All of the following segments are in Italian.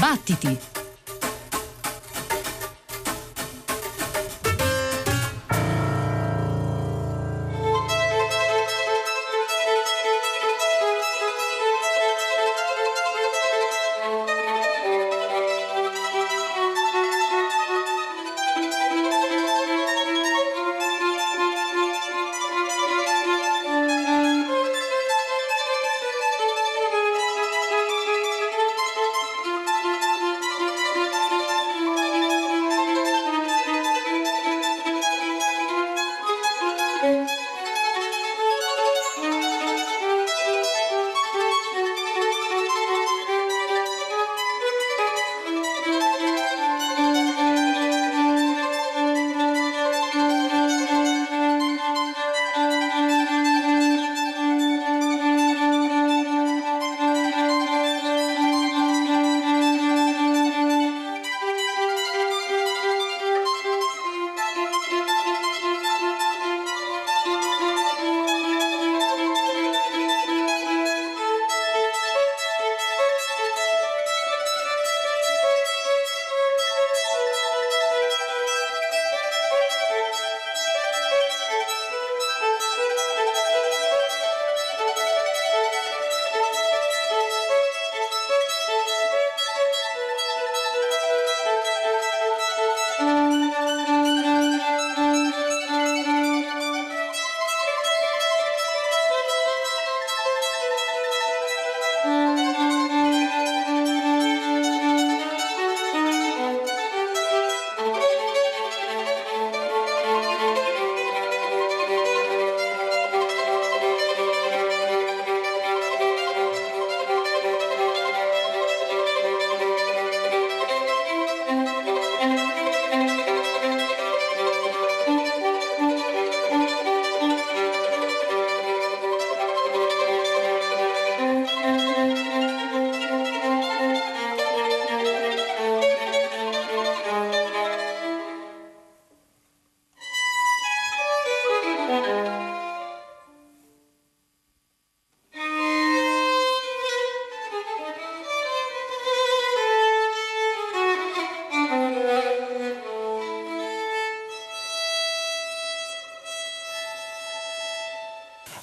Battiti!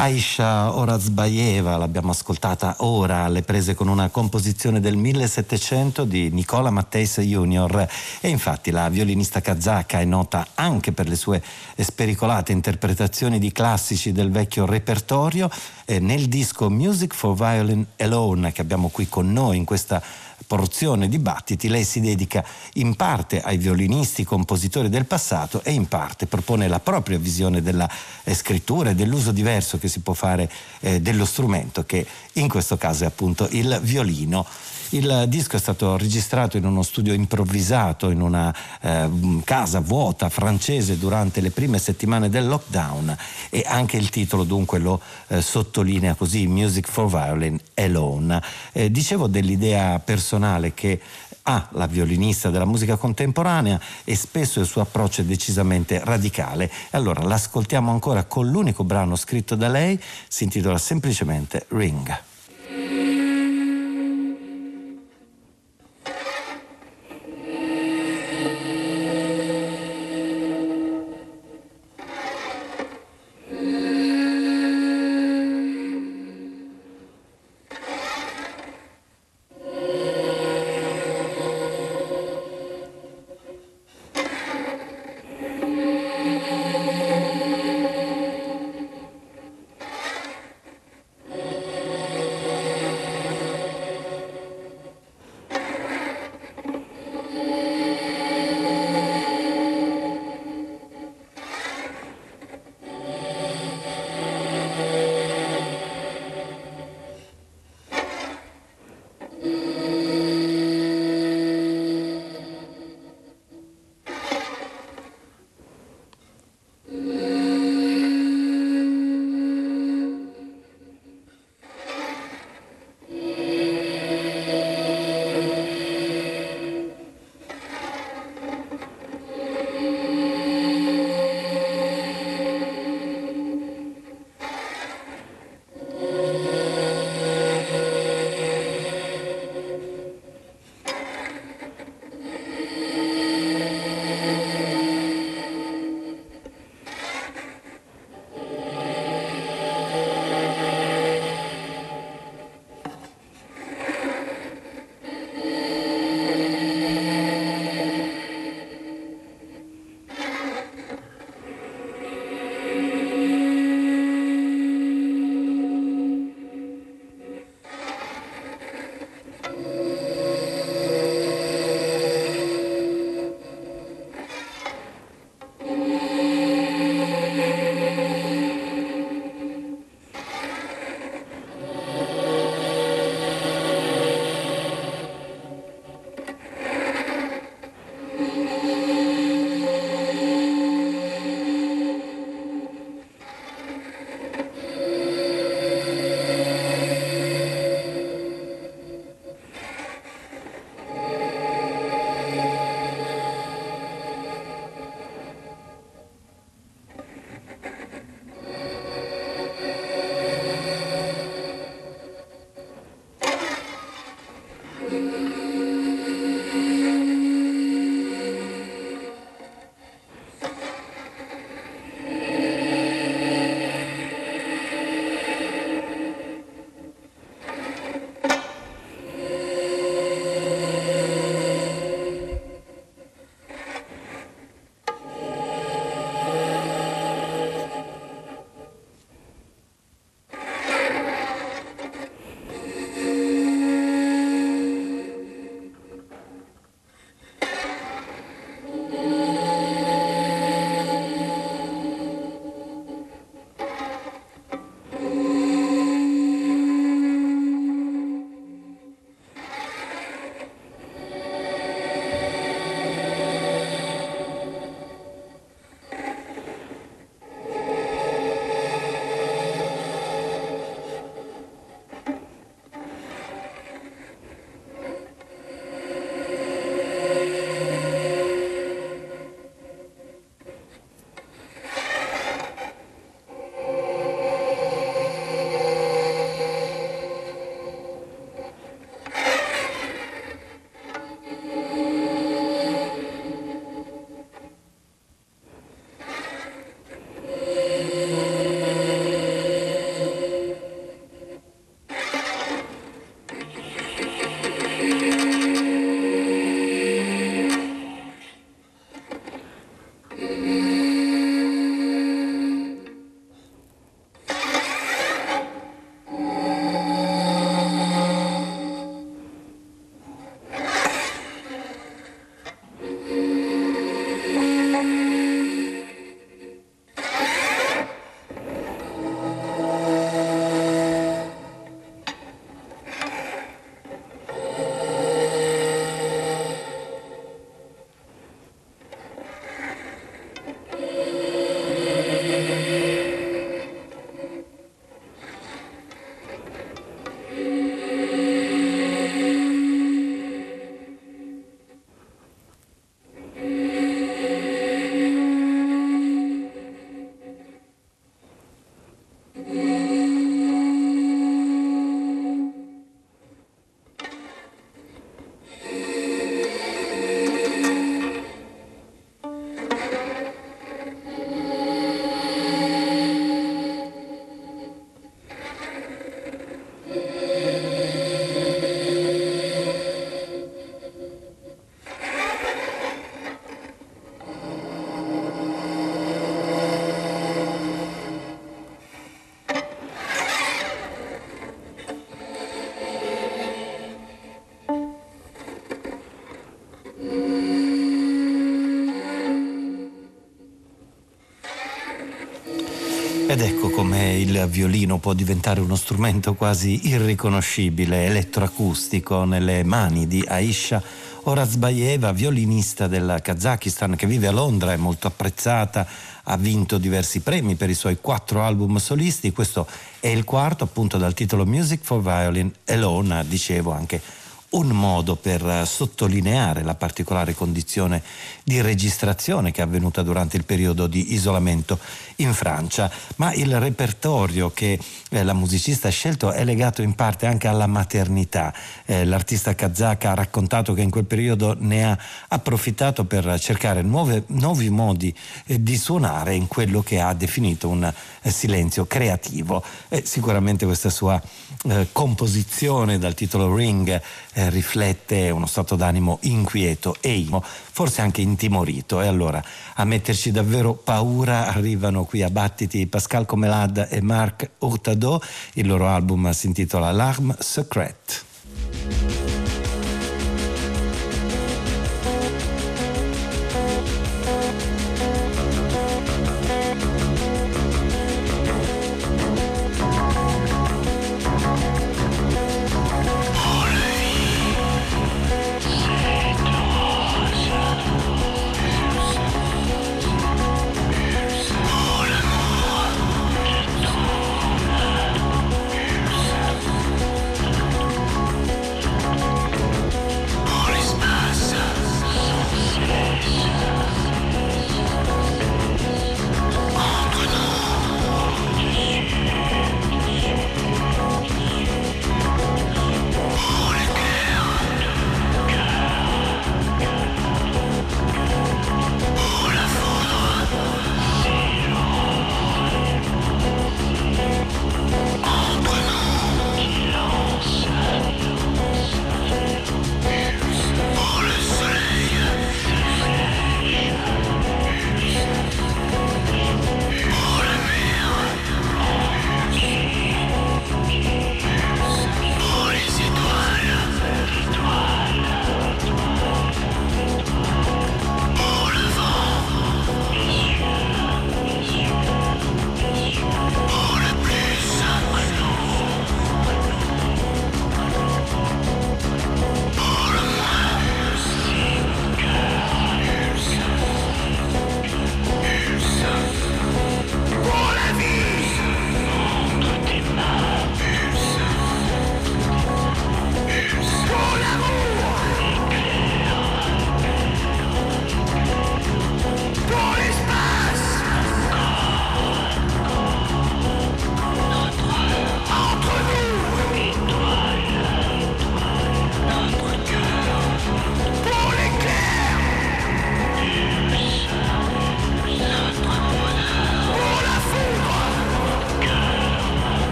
Aisha Orazbaeva, l'abbiamo ascoltata ora alle prese con una composizione del 1700 di Nicola Matteis Jr. E infatti la violinista kazaka è nota anche per le sue spericolate interpretazioni di classici del vecchio repertorio. E nel disco Music for Violin Alone che abbiamo qui con noi in questa porzione dibattiti, lei si dedica in parte ai violinisti, compositori del passato e in parte propone la propria visione della eh, scrittura e dell'uso diverso che si può fare eh, dello strumento, che in questo caso è appunto il violino. Il disco è stato registrato in uno studio improvvisato in una eh, casa vuota francese durante le prime settimane del lockdown e anche il titolo dunque lo eh, sottolinea così Music for Violin Alone. Eh, dicevo dell'idea personale che ha la violinista della musica contemporanea e spesso il suo approccio è decisamente radicale. Allora l'ascoltiamo ancora con l'unico brano scritto da lei, si intitola semplicemente Ring. Ed ecco come il violino può diventare uno strumento quasi irriconoscibile, elettroacustico, nelle mani di Aisha Orazbaeva, violinista del Kazakistan che vive a Londra, è molto apprezzata, ha vinto diversi premi per i suoi quattro album solisti, questo è il quarto appunto dal titolo Music for Violin Alone, dicevo anche un modo per sottolineare la particolare condizione di registrazione che è avvenuta durante il periodo di isolamento in Francia, ma il repertorio che eh, la musicista ha scelto è legato in parte anche alla maternità. Eh, l'artista kazaka ha raccontato che in quel periodo ne ha approfittato per cercare nuove, nuovi modi eh, di suonare in quello che ha definito un eh, silenzio creativo. sicuramente questa sua eh, composizione dal titolo Ring eh, riflette uno stato d'animo inquieto e forse anche intimorito. E allora a metterci davvero paura arrivano qui a battiti Pascal Comelad e Marc Hurtado. Il loro album si intitola L'Arme Secrète.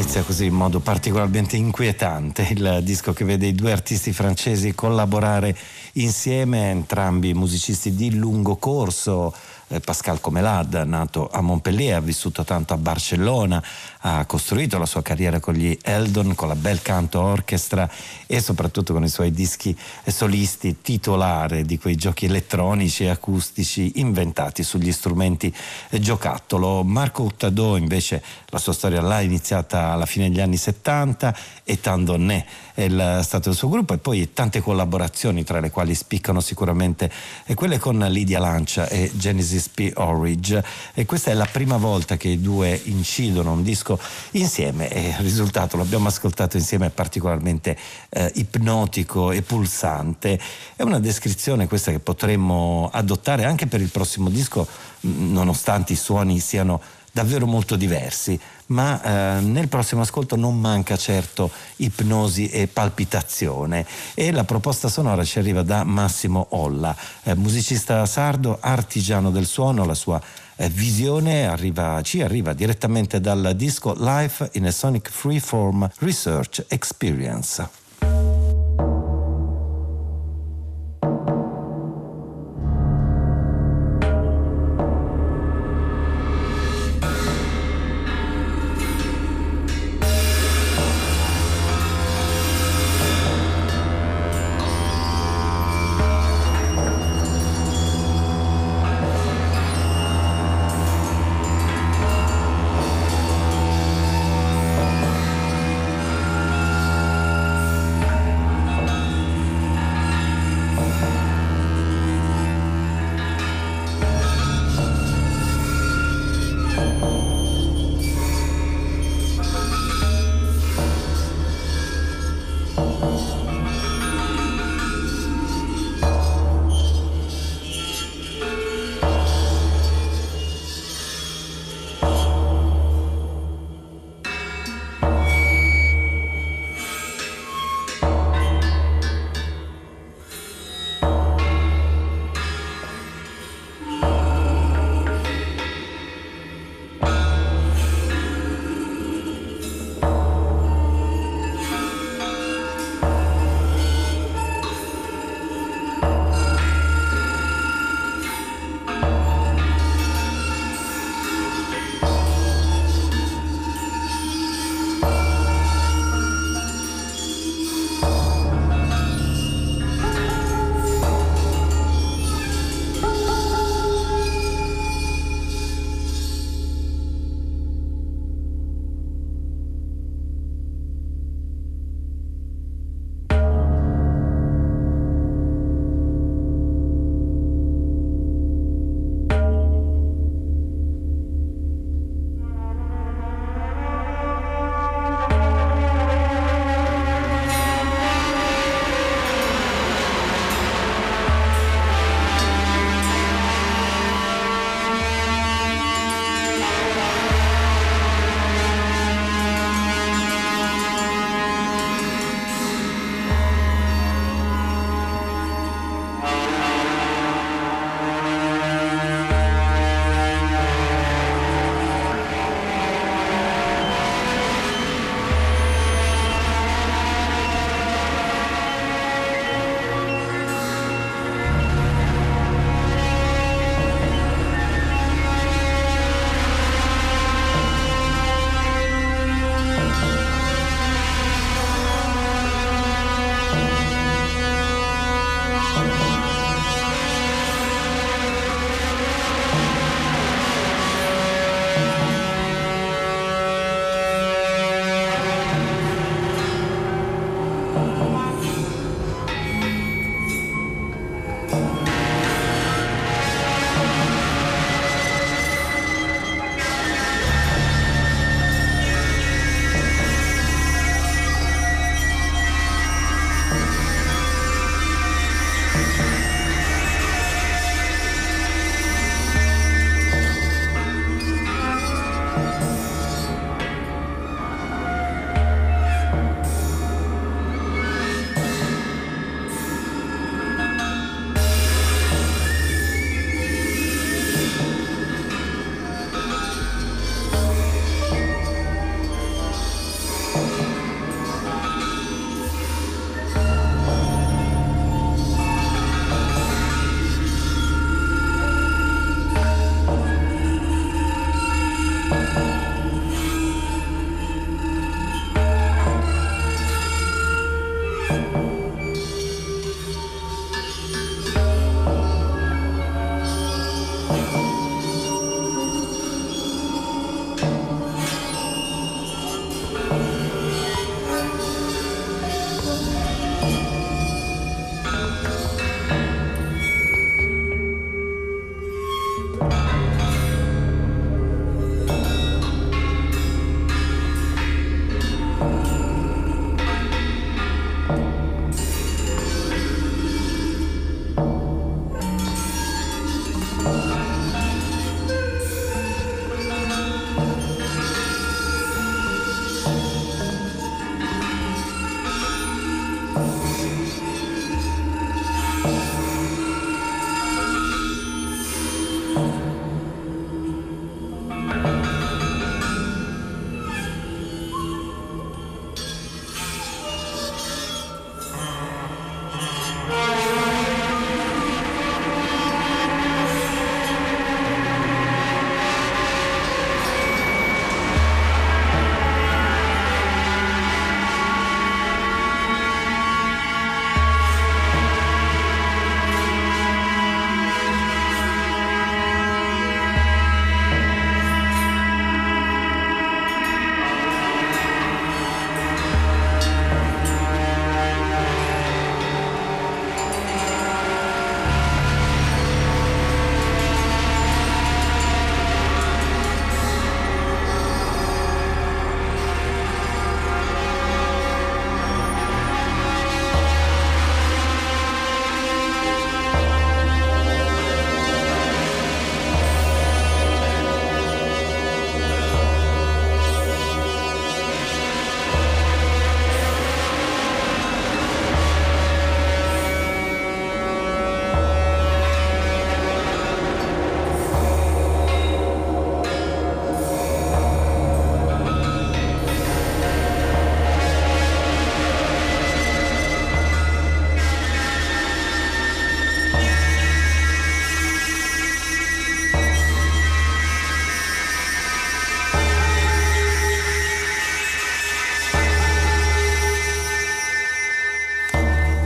Inizia così in modo particolarmente inquietante il disco che vede i due artisti francesi collaborare insieme, entrambi musicisti di lungo corso. Eh, Pascal Comelad, nato a Montpellier, ha vissuto tanto a Barcellona, ha costruito la sua carriera con gli Eldon, con la Bel Canto Orchestra e soprattutto con i suoi dischi solisti titolare di quei giochi elettronici e acustici inventati sugli strumenti giocattolo. Marco Uttadò invece la sua storia l'ha iniziata alla fine degli anni 70 e Tandonné il, stato il suo gruppo e poi tante collaborazioni tra le quali spiccano sicuramente quelle con Lydia Lancia e Genesis P. Orridge. E questa è la prima volta che i due incidono un disco insieme e il risultato l'abbiamo ascoltato insieme è particolarmente eh, ipnotico e pulsante. È una descrizione questa che potremmo adottare anche per il prossimo disco nonostante i suoni siano davvero molto diversi, ma eh, nel prossimo ascolto non manca certo ipnosi e palpitazione e la proposta sonora ci arriva da Massimo Olla, eh, musicista sardo, artigiano del suono, la sua eh, visione arriva, ci arriva direttamente dal disco Life in a Sonic Freeform Research Experience.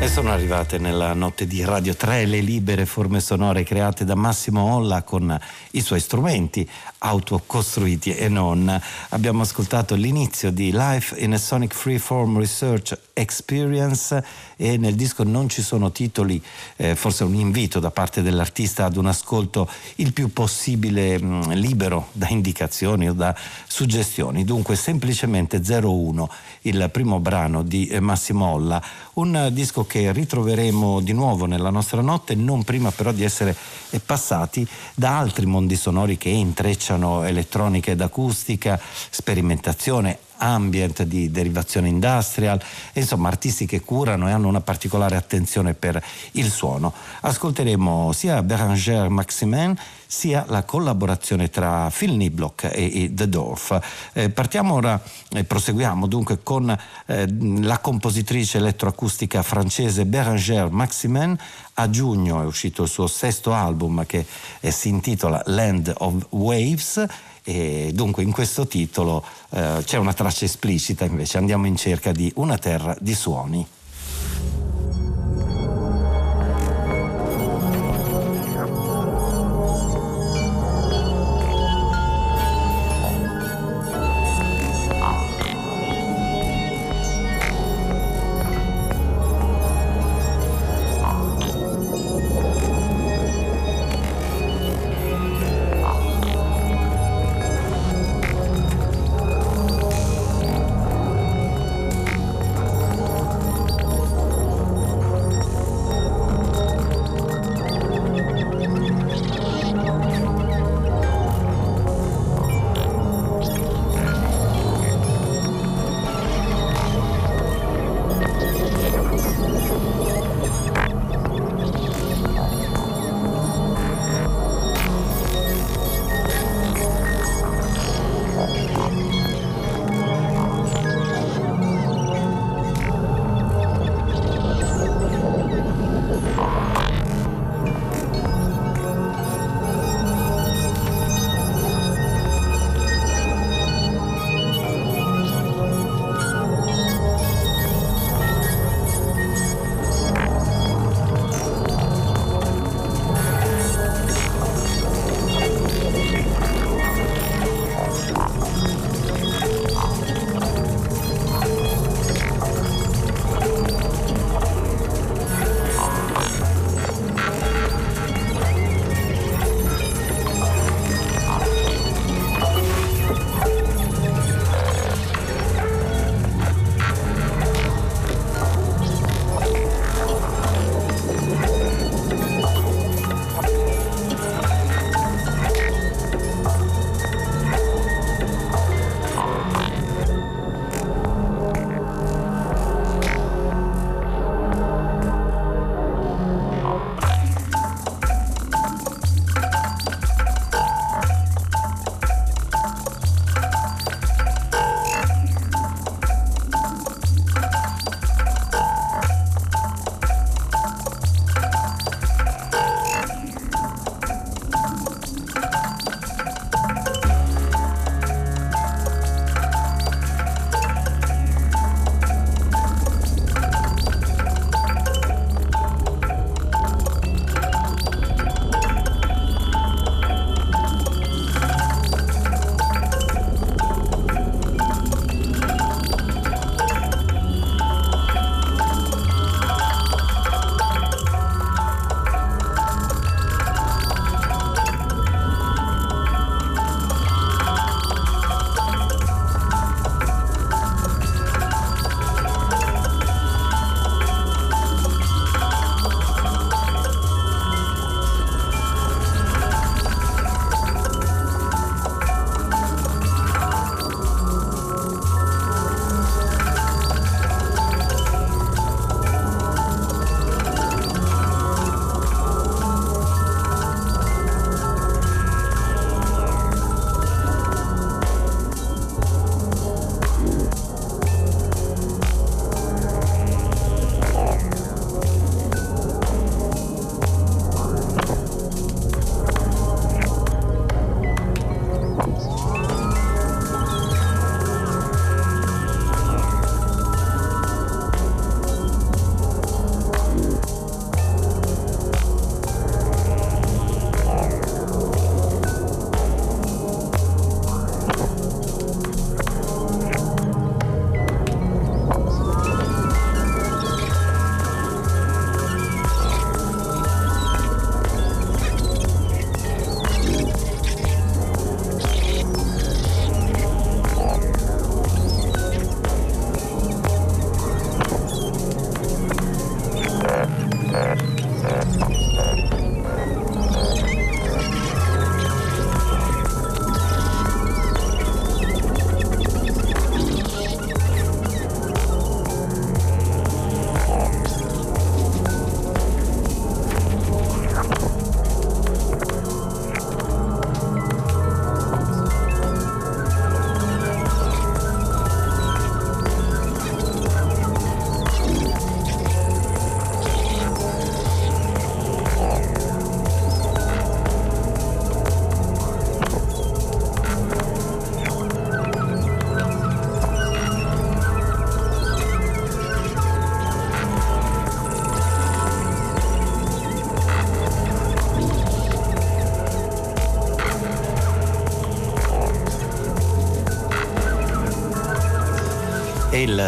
Sono arrivate nella notte di Radio 3 le libere forme sonore create da Massimo Olla con i suoi strumenti autocostruiti e non. Abbiamo ascoltato l'inizio di Life in a Sonic Freeform Research Experience e nel disco non ci sono titoli, eh, forse un invito da parte dell'artista ad un ascolto il più possibile mh, mm, libero da indicazioni o da suggestioni. Dunque semplicemente 01, il primo brano di eh, Massimo Olla, un disco che ritroveremo di nuovo nella nostra notte, non prima però di essere passati da altri mondi sonori che intrecciano elettronica ed acustica, sperimentazione, ambient, di derivazione industrial, insomma artisti che curano e hanno una particolare attenzione per il suono. Ascolteremo sia Beranger Maximin sia la collaborazione tra Phil Niblock e, e The Dorf. Eh, partiamo ora e proseguiamo dunque con eh, la compositrice elettroacustica francese Beranger Maximin. A giugno è uscito il suo sesto album che eh, si intitola Land of Waves e dunque in questo titolo eh, c'è una traccia esplicita invece, andiamo in cerca di una terra di suoni.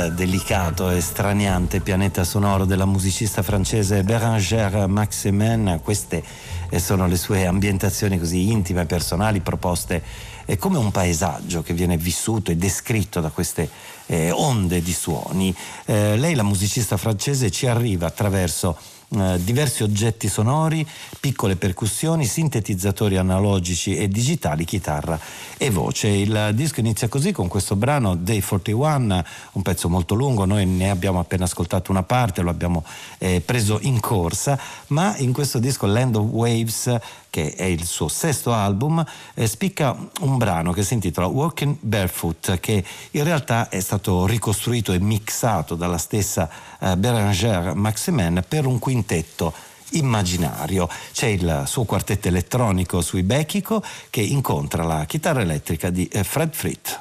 Delicato e straniante pianeta sonoro della musicista francese Bérangère Maximin, queste eh, sono le sue ambientazioni così intime e personali proposte è come un paesaggio che viene vissuto e descritto da queste eh, onde di suoni. Eh, lei, la musicista francese, ci arriva attraverso eh, diversi oggetti sonori, piccole percussioni, sintetizzatori analogici e digitali, chitarra e voce. Il disco inizia così con questo brano Day 41, un pezzo molto lungo, noi ne abbiamo appena ascoltato una parte, lo abbiamo eh, preso in corsa, ma in questo disco Land of Waves che è il suo sesto album, eh, spicca un brano che si intitola Walking Barefoot, che in realtà è stato ricostruito e mixato dalla stessa eh, Bérangère Maximen per un quintetto immaginario. C'è il suo quartetto elettronico sui Bechico che incontra la chitarra elettrica di eh, Fred Fritt.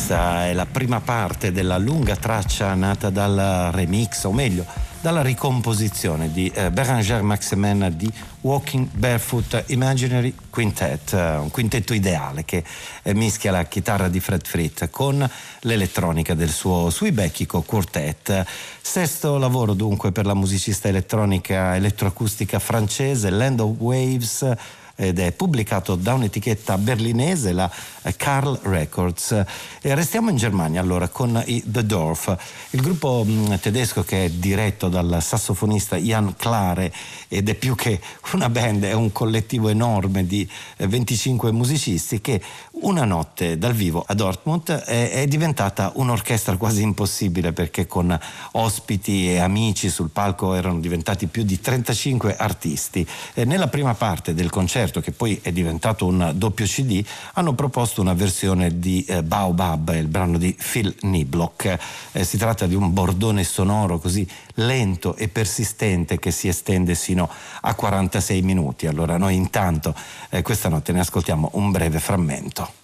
Questa è la prima parte della lunga traccia nata dal remix, o meglio, dalla ricomposizione di eh, Beranger Maximen di Walking Barefoot Imaginary Quintet, eh, un quintetto ideale che eh, mischia la chitarra di Fred Fritz con l'elettronica del suo Suibecchico Quartet. Sesto lavoro dunque per la musicista elettronica elettroacustica francese Land of Waves ed è pubblicato da un'etichetta berlinese, la Carl Records. E restiamo in Germania allora con i The Dorf, il gruppo mm, tedesco che è diretto dal sassofonista Jan Klare ed è più che una band, è un collettivo enorme di 25 eh, musicisti che una notte dal vivo a Dortmund è, è diventata un'orchestra quasi impossibile perché con ospiti e amici sul palco erano diventati più di 35 artisti. E nella prima parte del concerto che poi è diventato un doppio CD, hanno proposto una versione di eh, Baobab, il brano di Phil Niblock. Eh, si tratta di un bordone sonoro così lento e persistente che si estende sino a 46 minuti. Allora noi intanto eh, questa notte ne ascoltiamo un breve frammento.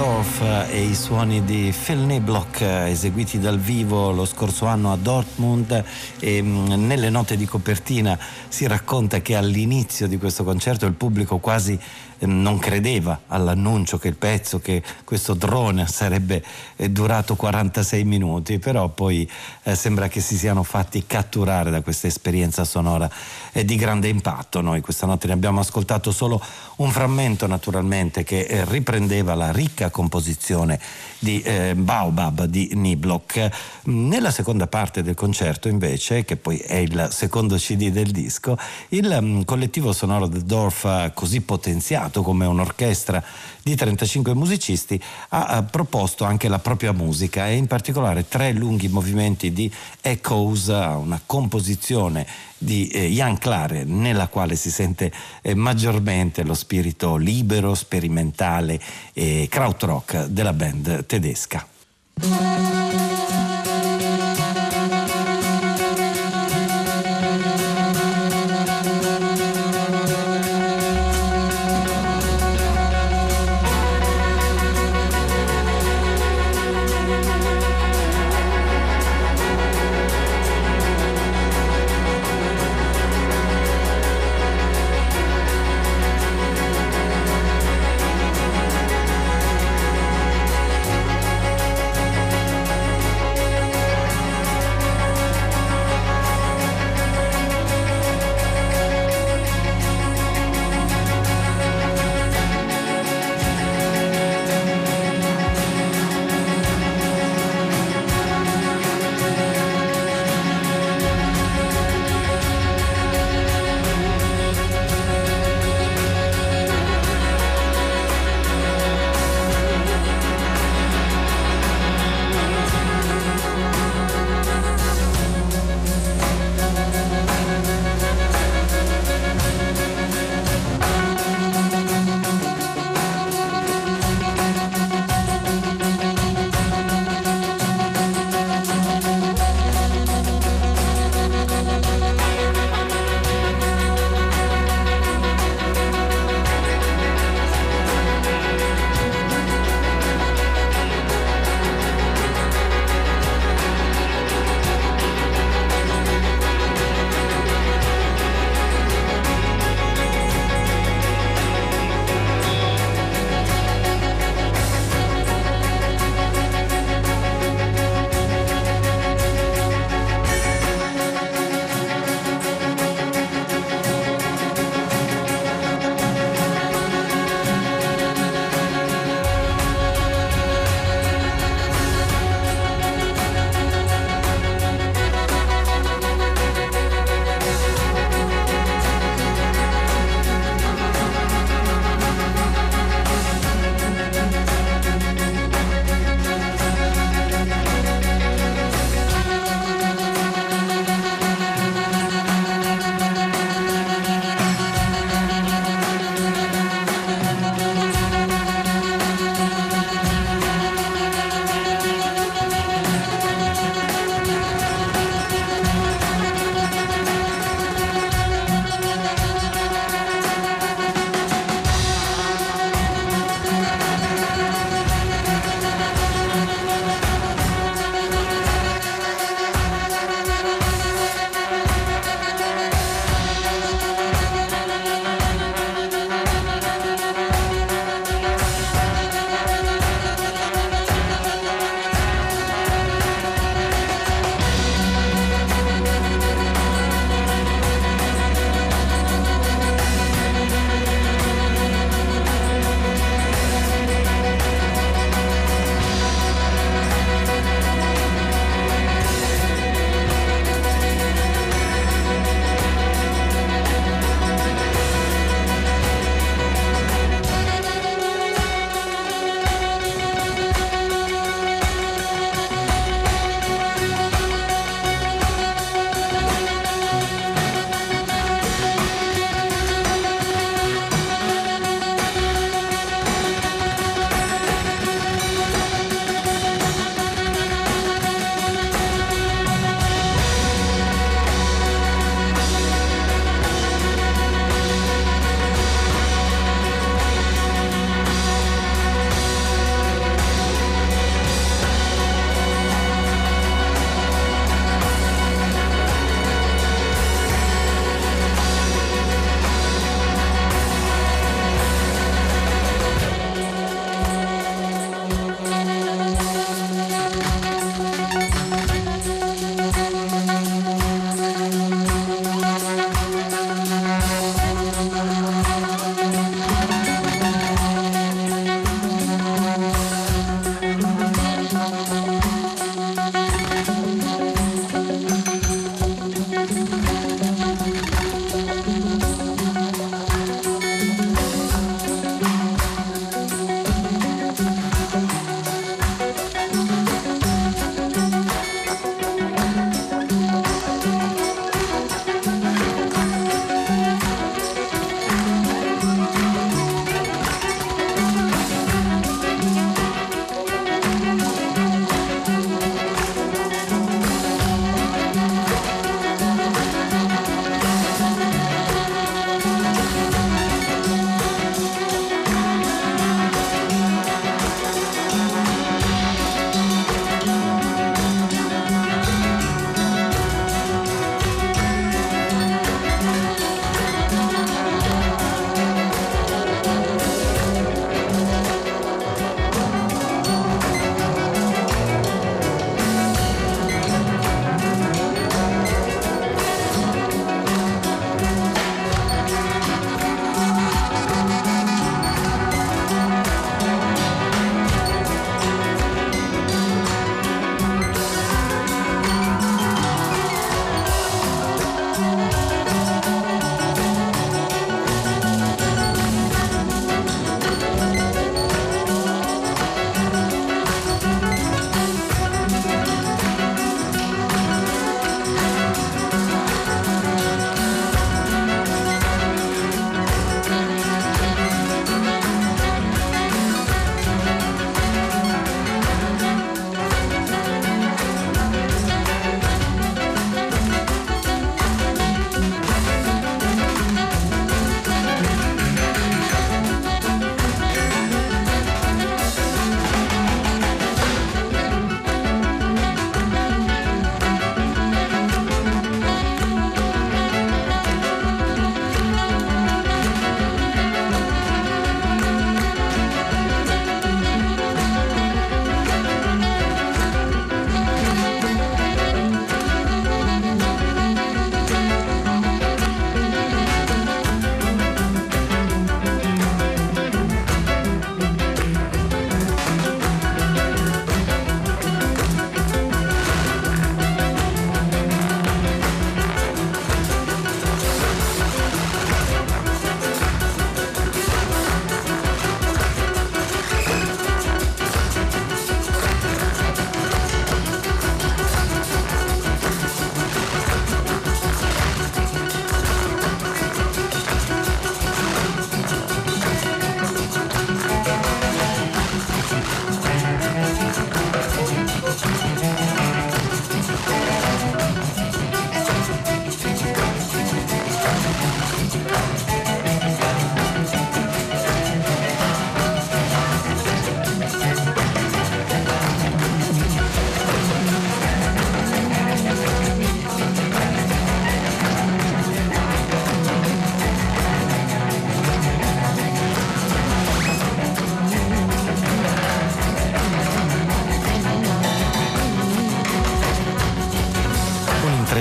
Dorf e i suoni di Phil Niblock eseguiti dal vivo lo scorso anno a Dortmund. E mm, nelle note di copertina si racconta che all'inizio di questo concerto il pubblico quasi non credeva all'annuncio che il pezzo, che questo drone sarebbe eh, durato 46 minuti, però poi eh, sembra che si siano fatti catturare da questa esperienza sonora eh, di grande impatto. Noi questa notte ne abbiamo ascoltato solo un frammento naturalmente che riprendeva la ricca composizione di Baobab di Niblock. Nella seconda parte del concerto invece, che poi è il secondo CD del disco, il um, collettivo sonoro The Dorf così potenziato formato come un'orchestra di 35 musicisti, ha, ha proposto anche la propria musica e in particolare tre lunghi movimenti di Echoes, una composizione di eh, Jan Clare nella quale si sente eh, maggiormente lo spirito libero, sperimentale e krautrock della band tedesca.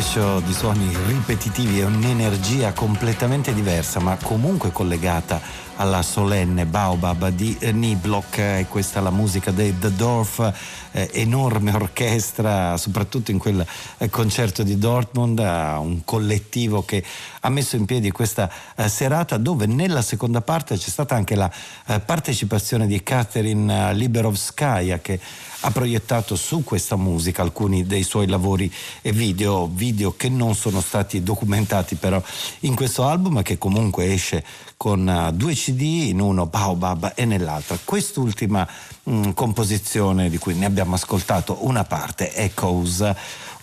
Intreccio di suoni ripetitivi e un'energia completamente diversa, ma comunque collegata alla solenne Baobab di Niblock. E questa è la musica dei The Dorf, eh, enorme orchestra, soprattutto in quel eh, concerto di Dortmund, un collettivo che ha messo in piedi questa eh, serata dove nella seconda parte c'è stata anche la eh, partecipazione di Catherine Liberovskaya che ha proiettato su questa musica alcuni dei suoi lavori e video, video che non sono stati documentati però in questo album che comunque esce con uh, due CD, in uno Baobab e nell'altra. Quest'ultima mh, mm, composizione di cui ne abbiamo ascoltato una parte, Echoes.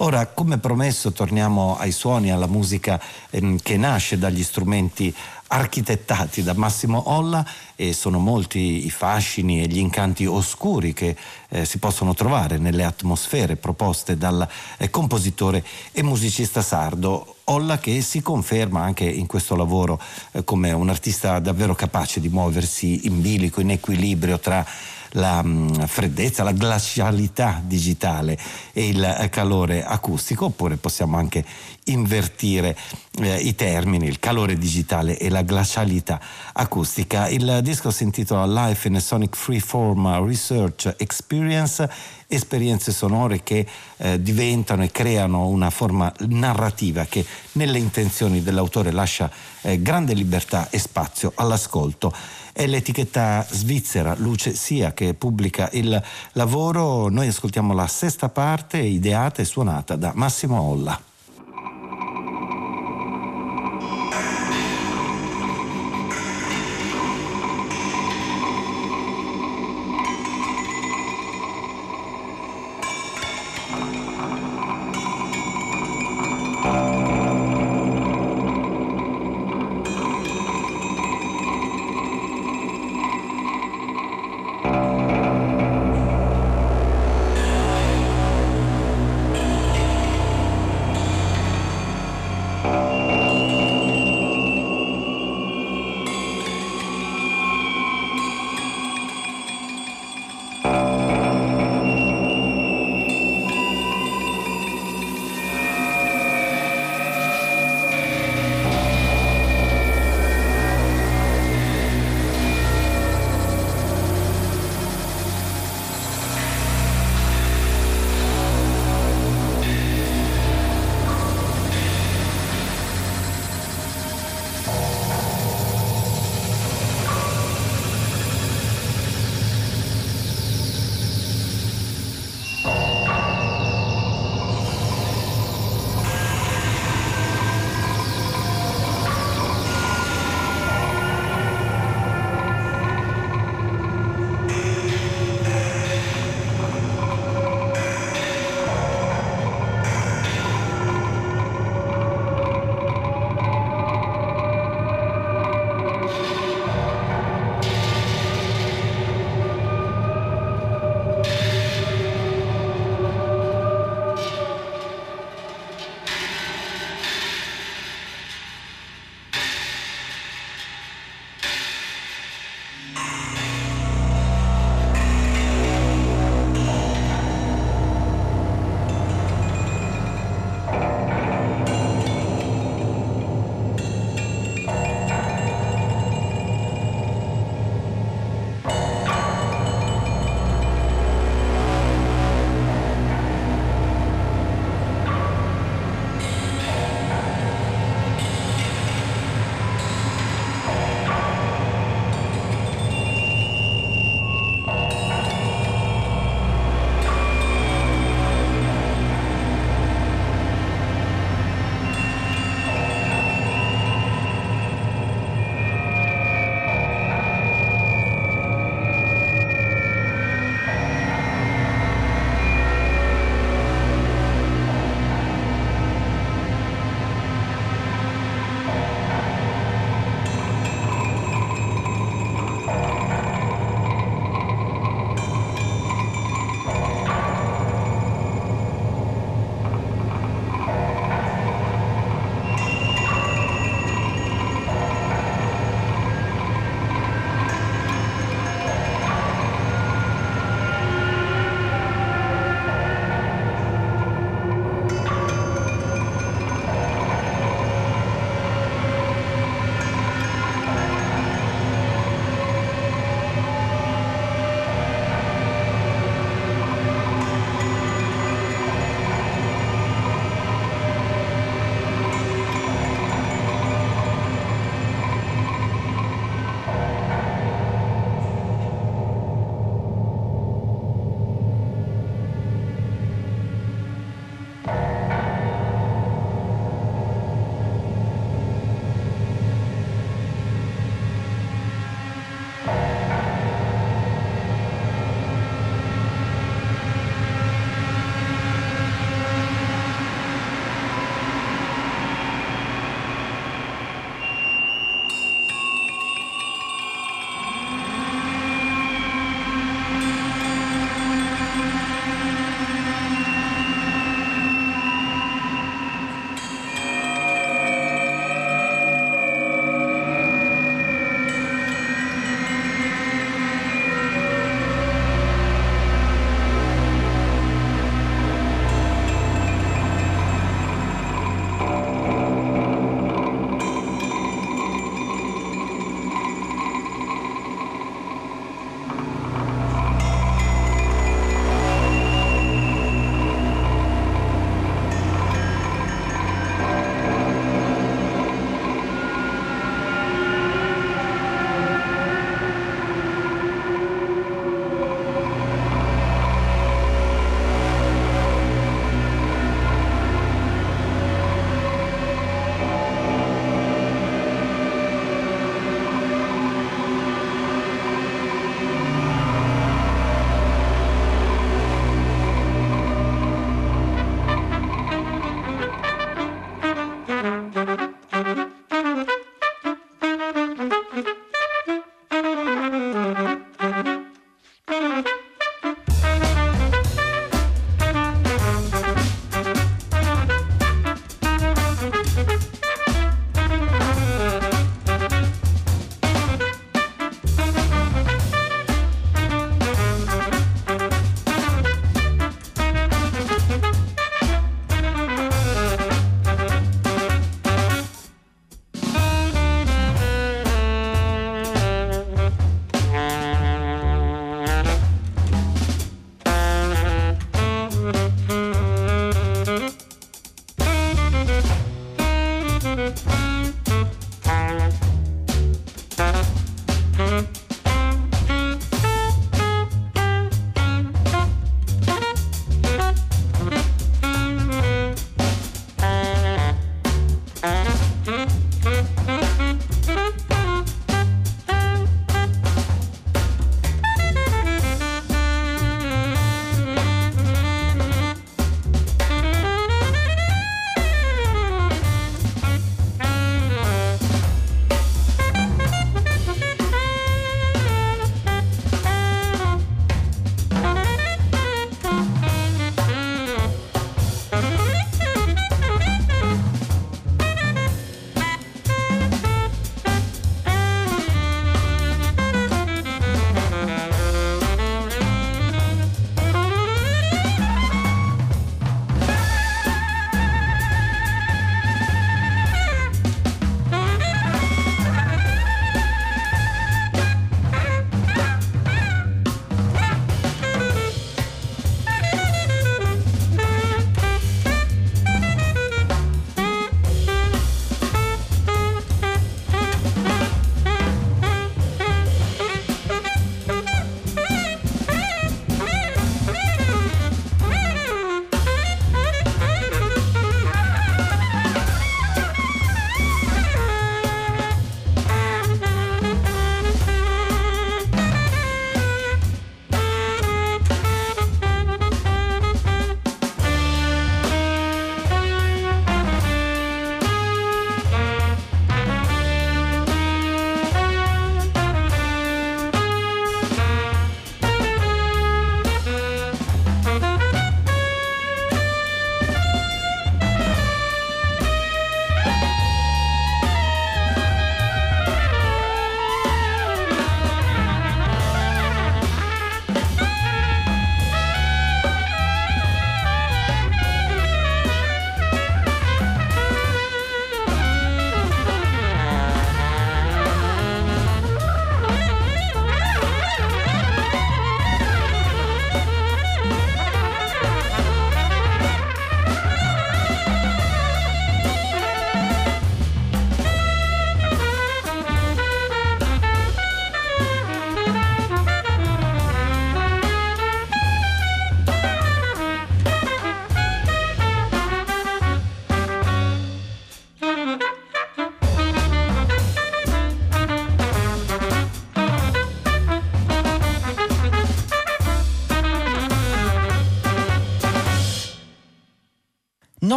Ora, come promesso, torniamo ai suoni, alla musica ehm, che nasce dagli strumenti architettati da Massimo Olla e sono molti i fascini e gli incanti oscuri che eh, si possono trovare nelle atmosfere proposte dal eh, compositore e musicista sardo. Olla che si conferma anche in questo lavoro eh, come un artista davvero capace di muoversi in bilico, in equilibrio tra la mm, freddezza, la glacialità digitale e il eh, calore acustico, oppure possiamo anche invertire eh, i termini, il calore digitale e la glacialità acustica. Il disco si intitola Life in a Sonic Freeform Research Experience, esperienze sonore che eh, diventano e creano una forma narrativa che nelle intenzioni dell'autore lascia eh, grande libertà e spazio all'ascolto. È l'etichetta svizzera Luce Sia che pubblica il lavoro. Noi ascoltiamo la sesta parte ideata e suonata da Massimo Olla.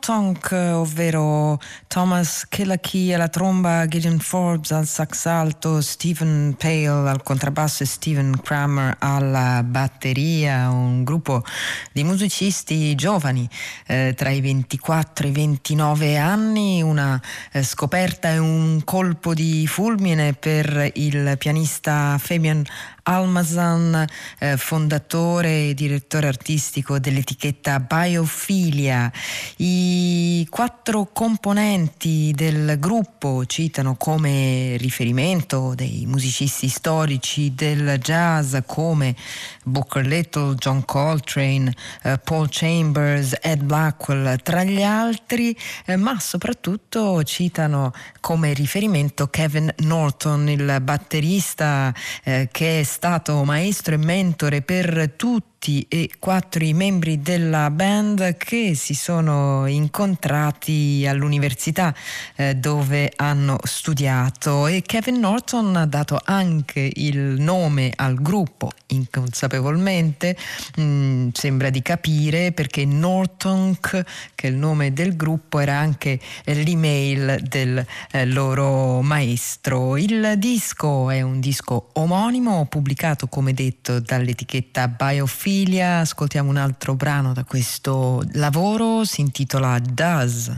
Nortonk, ovvero Thomas Killakey alla tromba, Gideon Forbes al sax alto, Stephen Pale al contrabbasso e Stephen Kramer alla batteria, un gruppo di musicisti giovani eh, tra i 24 e i 29 anni, una eh, scoperta e un colpo di fulmine per il pianista Fabian Almazan, eh, fondatore e direttore artistico dell'etichetta Biophilia. I quattro componenti del gruppo citano come riferimento dei musicisti storici del jazz come Booker Little, John Coltrane, eh, Paul Chambers, Ed Blackwell tra gli altri, eh, ma soprattutto citano come riferimento Kevin Norton, il batterista eh, che è maestro e mentore per tutti e quattro i membri della band che si sono incontrati all'università eh, dove hanno studiato. E Kevin Norton ha dato anche il nome al gruppo inconsapevolmente mh, mm, sembra di capire perché Norton che è il nome del gruppo era anche l'email del eh, loro maestro il disco è un disco omonimo pubblicato come detto dall'etichetta Biofilm Ophelia, ascoltiamo un altro brano da questo lavoro, si intitola Does.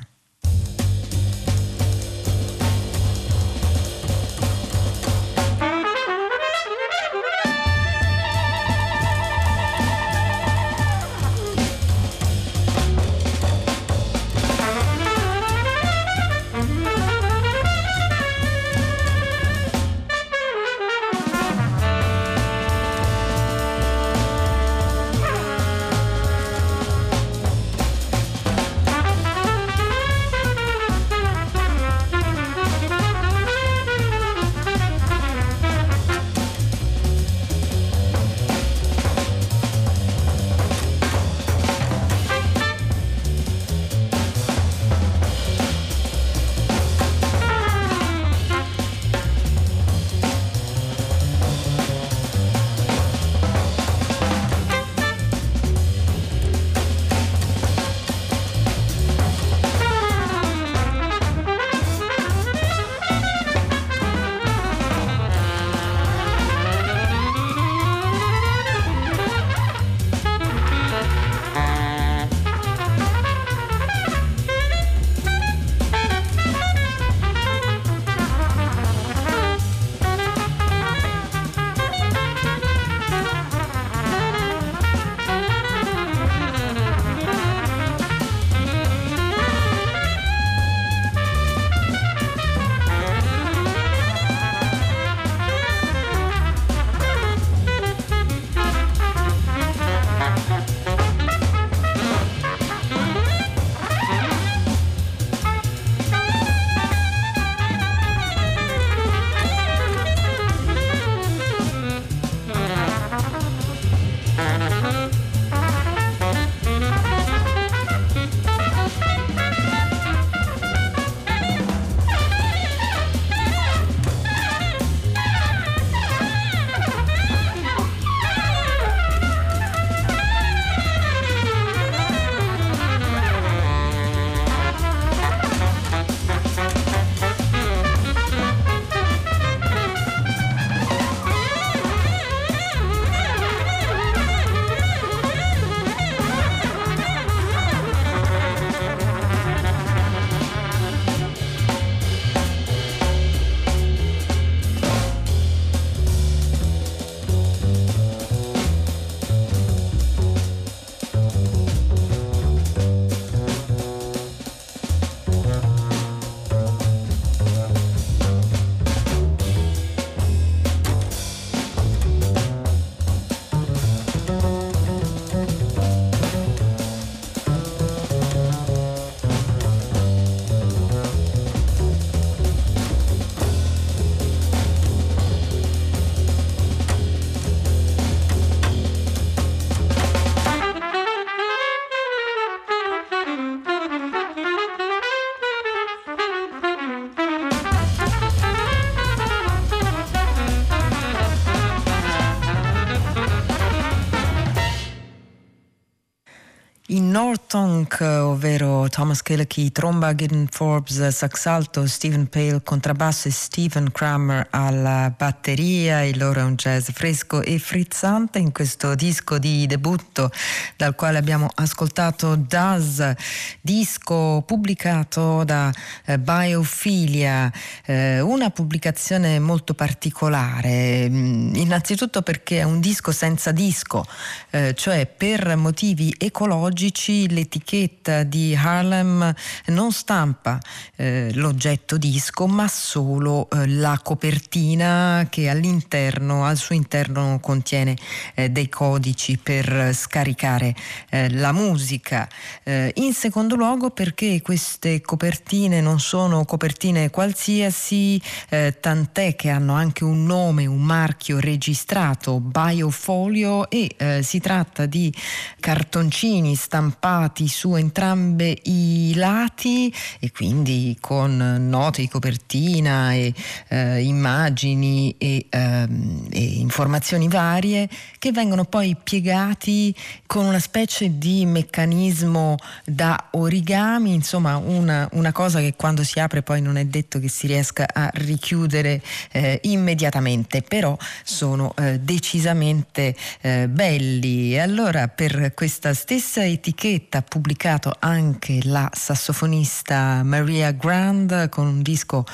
north Nortonk, ovvero Thomas Killicky, tromba, Gideon Forbes, sax alto, Stephen Pale, contrabbasso e Stephen Kramer alla batteria. Il loro è un jazz fresco e frizzante in questo disco di debutto dal quale abbiamo ascoltato Daz, disco pubblicato da eh, Biophilia, eh, una pubblicazione molto particolare, mm, innanzitutto perché è un disco senza disco, eh, cioè per motivi ecologici l'etichetta di Harlem non stampa eh, l'oggetto disco ma solo eh, la copertina che all'interno, al suo interno contiene eh, dei codici per scaricare eh, la musica. Eh, in secondo luogo perché queste copertine non sono copertine qualsiasi, eh, tant'è che hanno anche un nome, un marchio registrato, Biofolio e si tratta di cartoncini stampati su entrambi i lati e quindi con note di copertina e eh, immagini e, ehm, e, informazioni varie che vengono poi piegati con una specie di meccanismo da origami, insomma una, una cosa che quando si apre poi non è detto che si riesca a richiudere eh, immediatamente, però sono eh, decisamente eh, belli. E allora per questa stessa etichetta pubblicato anche la sassofonista Maria Grand con un disco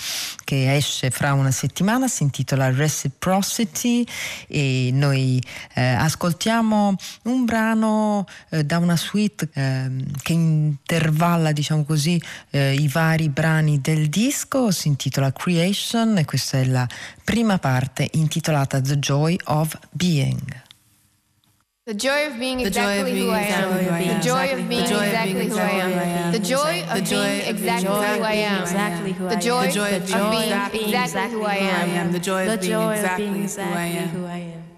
che esce fra una settimana, si intitola Reciprocity e noi eh, ascoltiamo un brano eh, da una suite eh, che intervalla diciamo così eh, i vari brani del disco, si intitola Creation e questa è la prima parte intitolata The Joy of Being. The joy of being exactly who I am. The joy of being exactly who I am. The joy of being exactly who I am. The joy of being exactly who I am. The joy of being exactly who I am.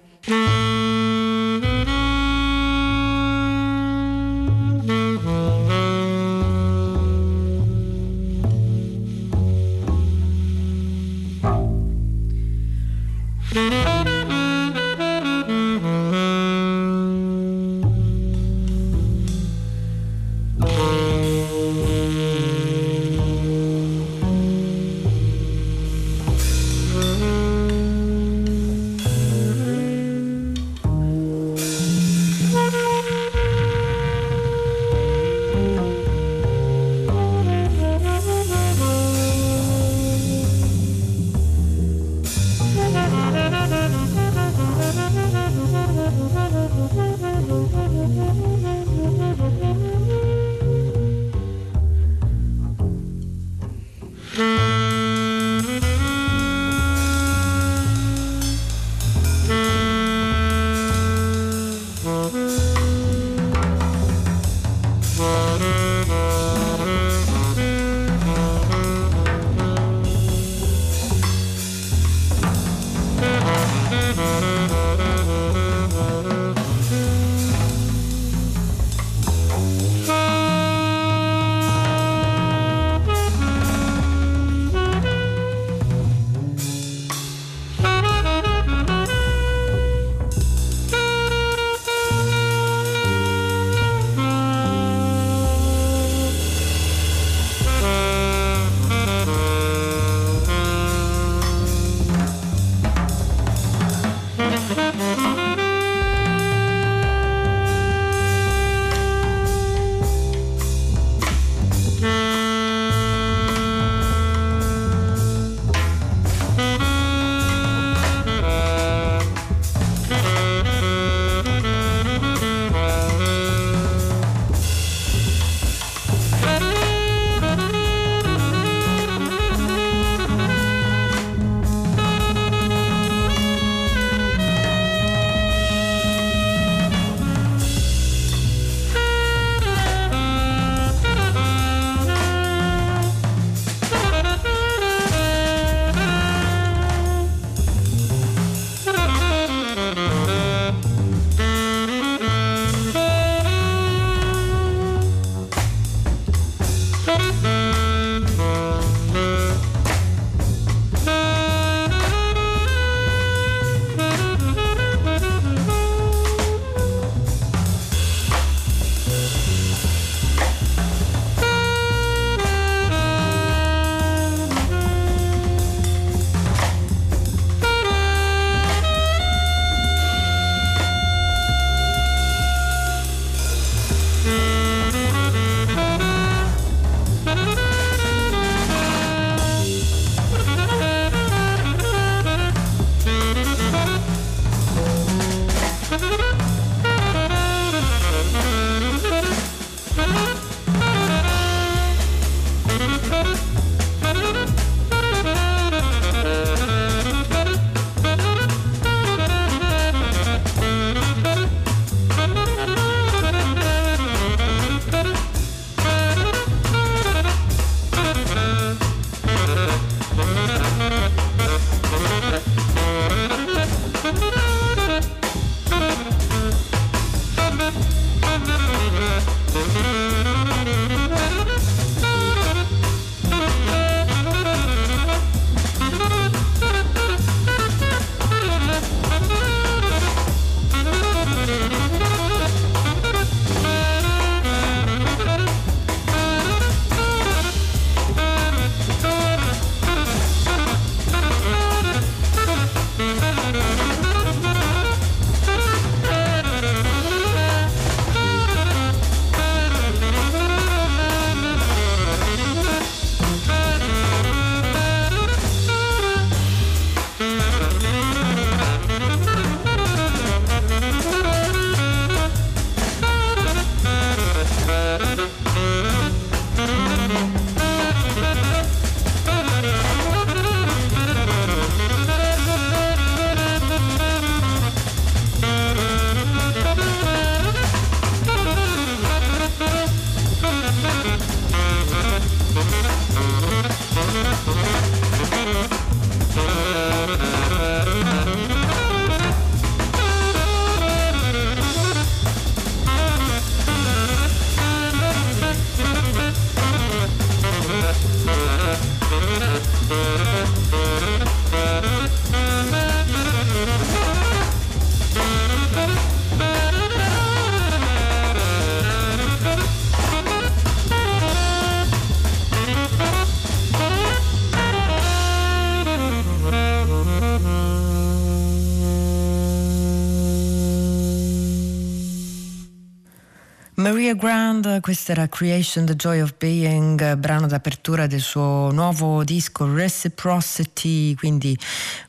Maria Grand, questa era Creation, The Joy of Being, brano d'apertura del suo nuovo disco Reciprocity, quindi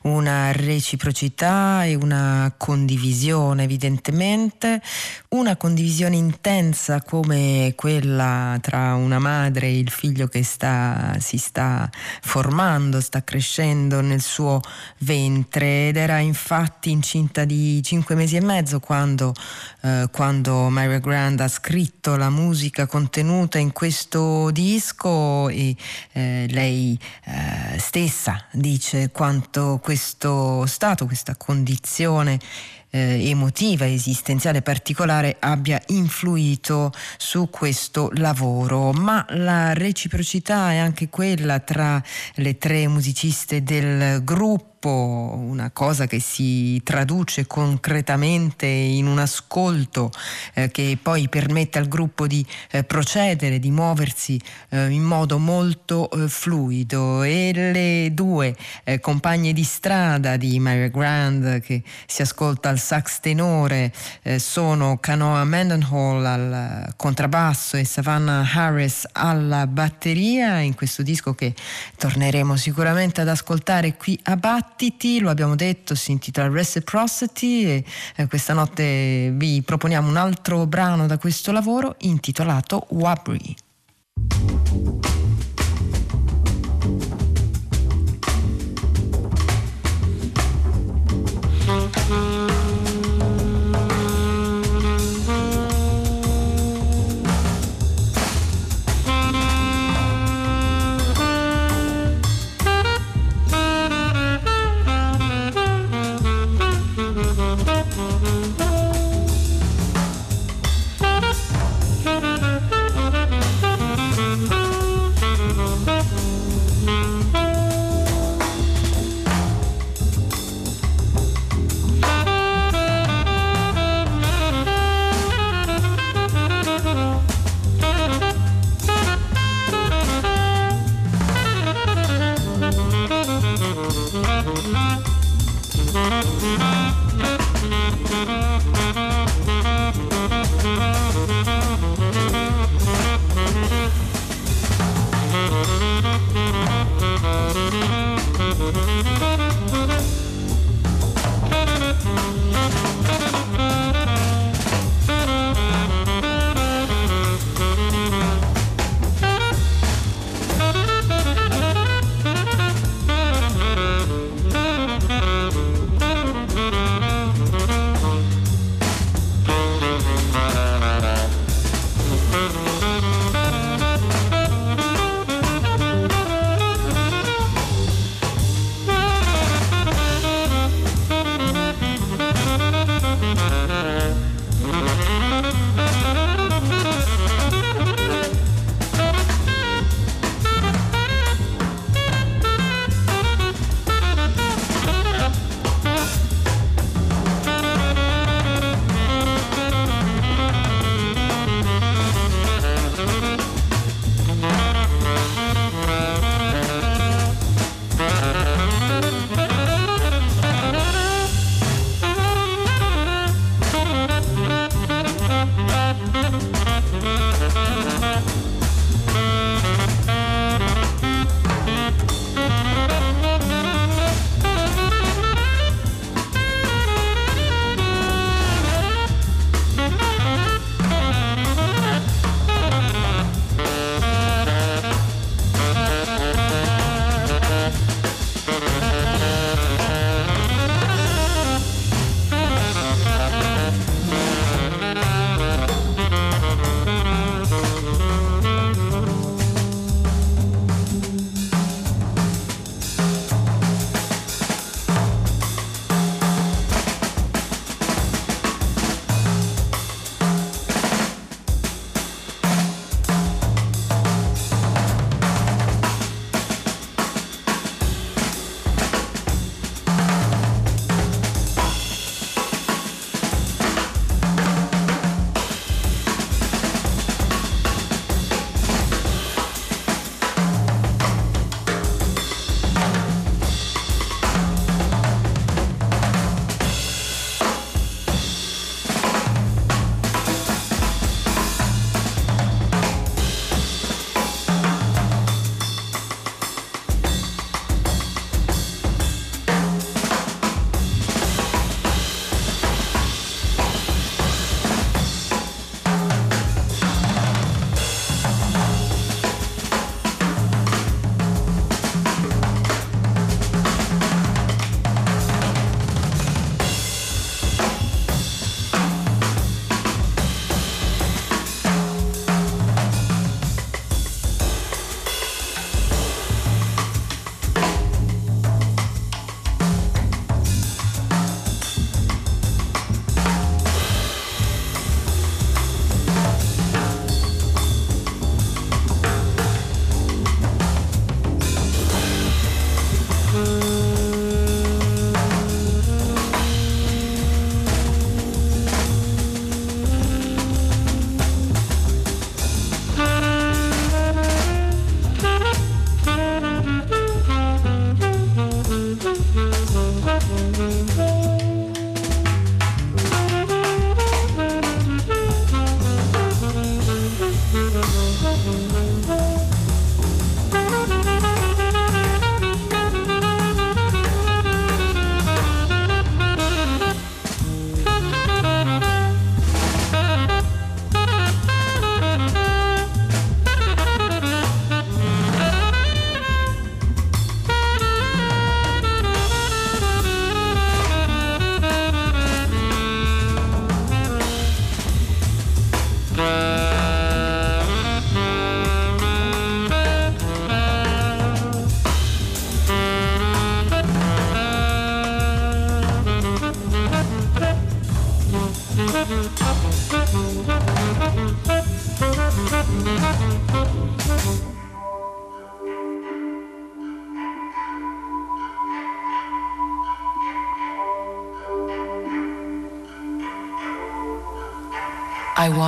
una reciprocità e una condivisione evidentemente, una condivisione intensa come quella tra una madre e il figlio che sta, si sta formando, sta crescendo nel suo ventre. Ed era infatti incinta di cinque mesi e mezzo quando, eh, quando Maria Grand ha scritto la musica contenuta in questo disco e eh, lei eh, stessa dice quanto questo stato, questa condizione eh, emotiva, esistenziale particolare abbia influito su questo lavoro, ma la reciprocità è anche quella tra le tre musiciste del gruppo una cosa che si traduce concretamente in un ascolto eh, che poi permette al gruppo di eh, procedere, di muoversi eh, in modo molto eh, fluido. E le due eh, compagne di strada di Mary Grand che si ascolta al sax tenore eh, sono Canoa Mendenhall al contrabbasso e Savannah Harris alla batteria. In questo disco che torneremo sicuramente ad ascoltare qui a Bat Battiti, lo abbiamo detto, si intitola Reciprocity e eh, questa notte vi proponiamo un altro brano da questo lavoro intitolato Wabri.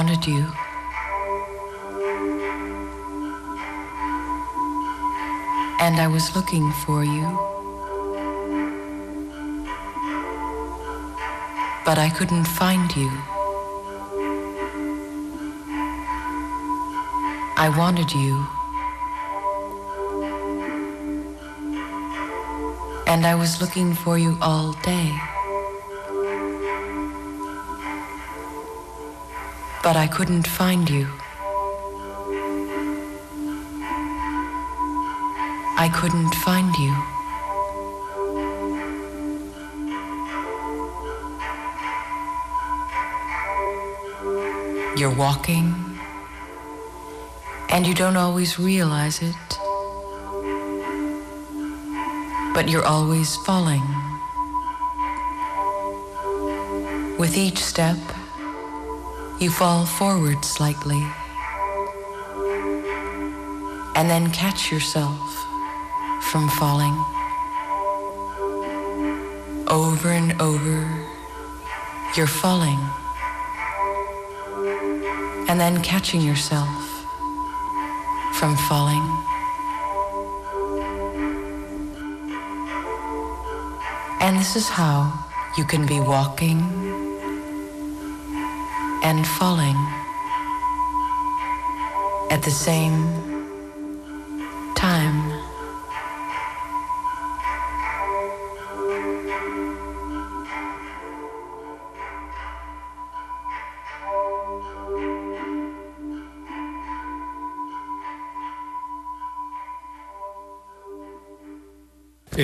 Wanted you. And I was looking for you. But I couldn't find you. I wanted you. And I was looking for you all day. But I couldn't find you. I couldn't find you. You're walking, and you don't always realize it, but you're always falling. With each step, you fall forward slightly and then catch yourself from falling. Over and over, you're falling and then catching yourself from falling. And this is how you can be walking and falling at the same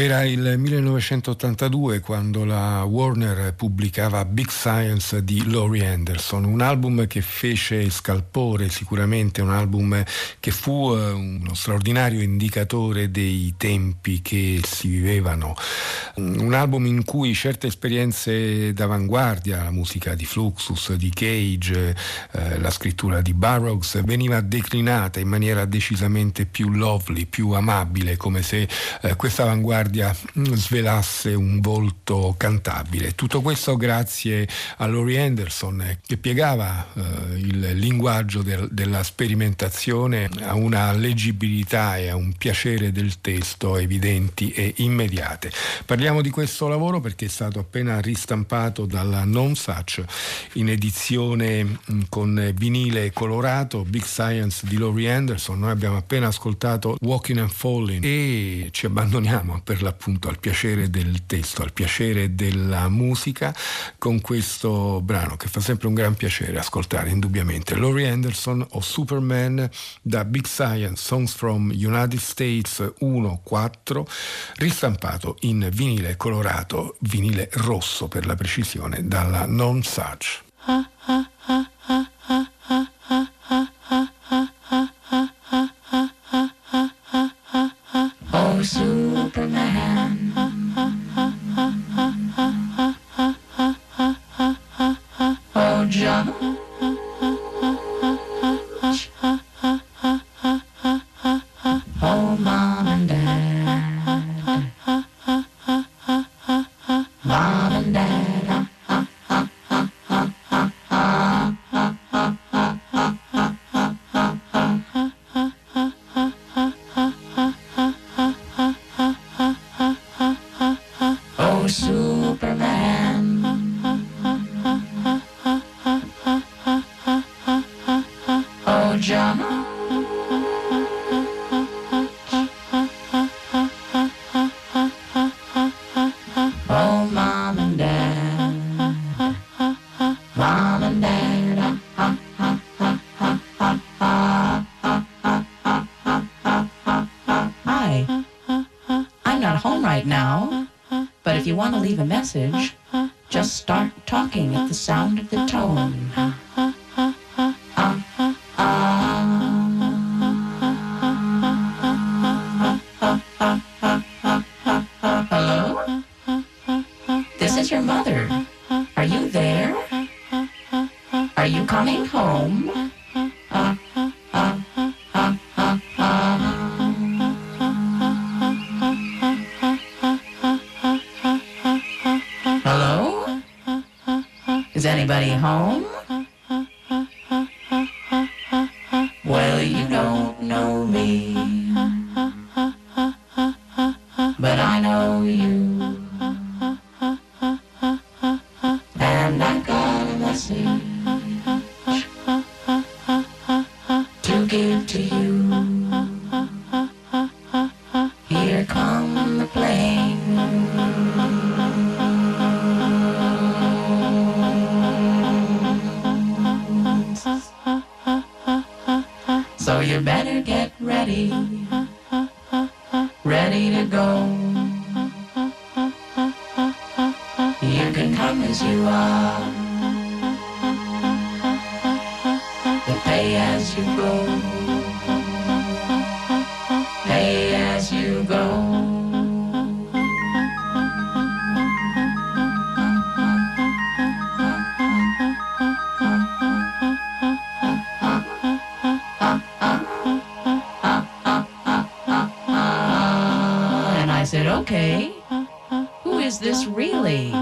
Era il 1982 quando la Warner pubblicava Big Science di Laurie Anderson, un album che fece scalpore, sicuramente un album che fu eh, uno straordinario indicatore dei tempi che si vivevano, un album in cui certe esperienze d'avanguardia, la musica di Fluxus, di Cage, eh, la scrittura di Burroughs veniva declinata in maniera decisamente più lovely, più amabile, come se eh, questa avanguardia Guardia svelasse un volto cantabile. Tutto questo grazie a Laurie Anderson eh, che piegava eh, il linguaggio del, della sperimentazione a una leggibilità e a un piacere del testo evidenti e immediate. Parliamo di questo lavoro perché è stato appena ristampato dalla Non Such in edizione mm, con vinile colorato, Big Science di Laurie Anderson. Noi abbiamo appena ascoltato Walking and Falling e ci abbandoniamo per l'appunto al piacere del testo, al piacere della musica con questo brano che fa sempre un gran piacere ascoltare indubbiamente. Laurie Anderson o Superman da Big Science Songs from United States 1-4 ristampato in vinile colorato, vinile rosso per la precisione, dalla Non Such. message, okay, who is this really?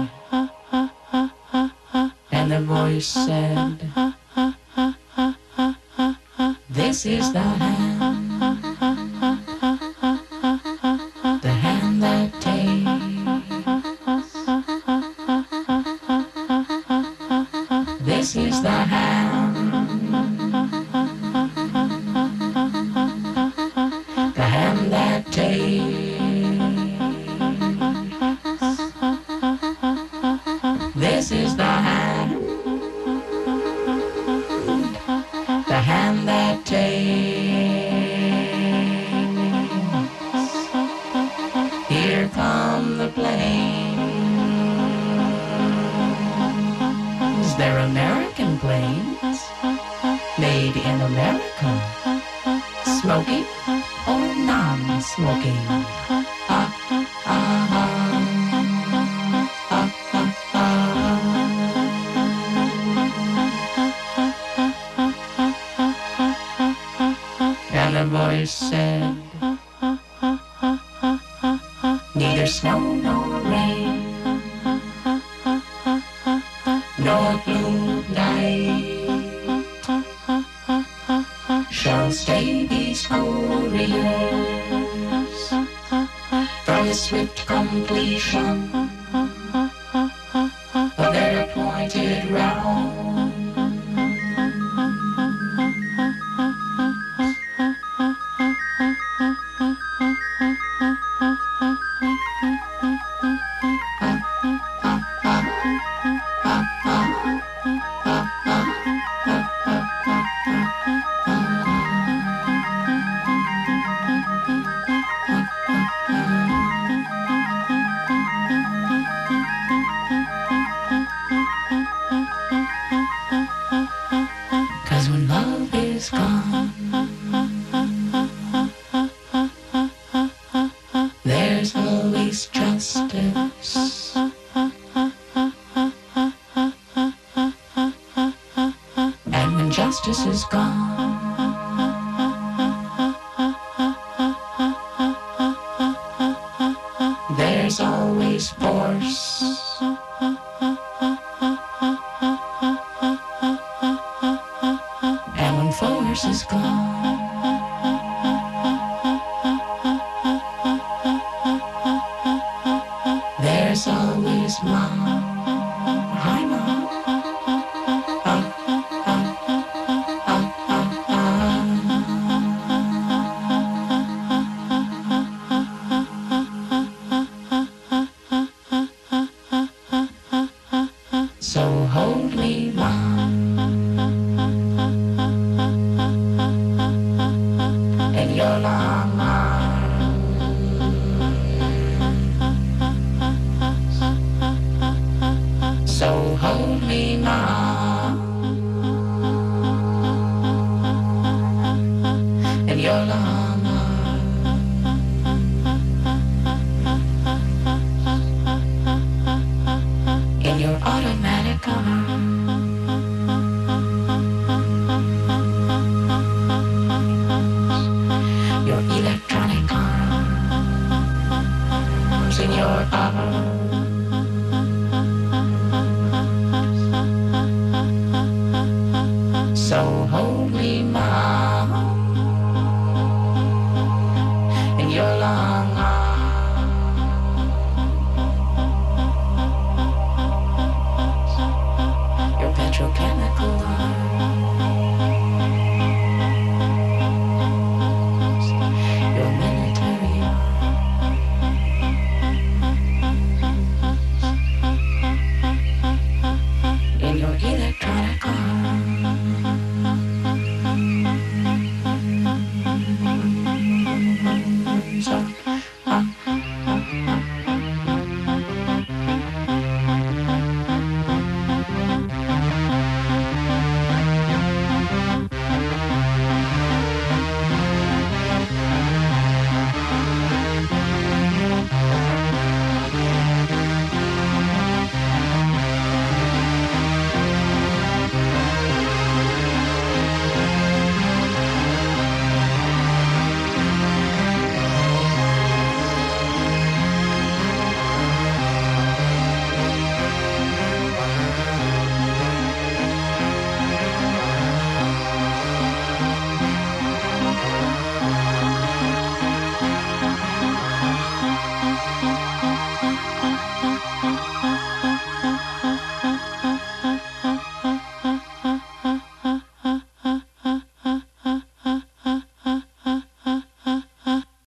Alan Flowers is gone.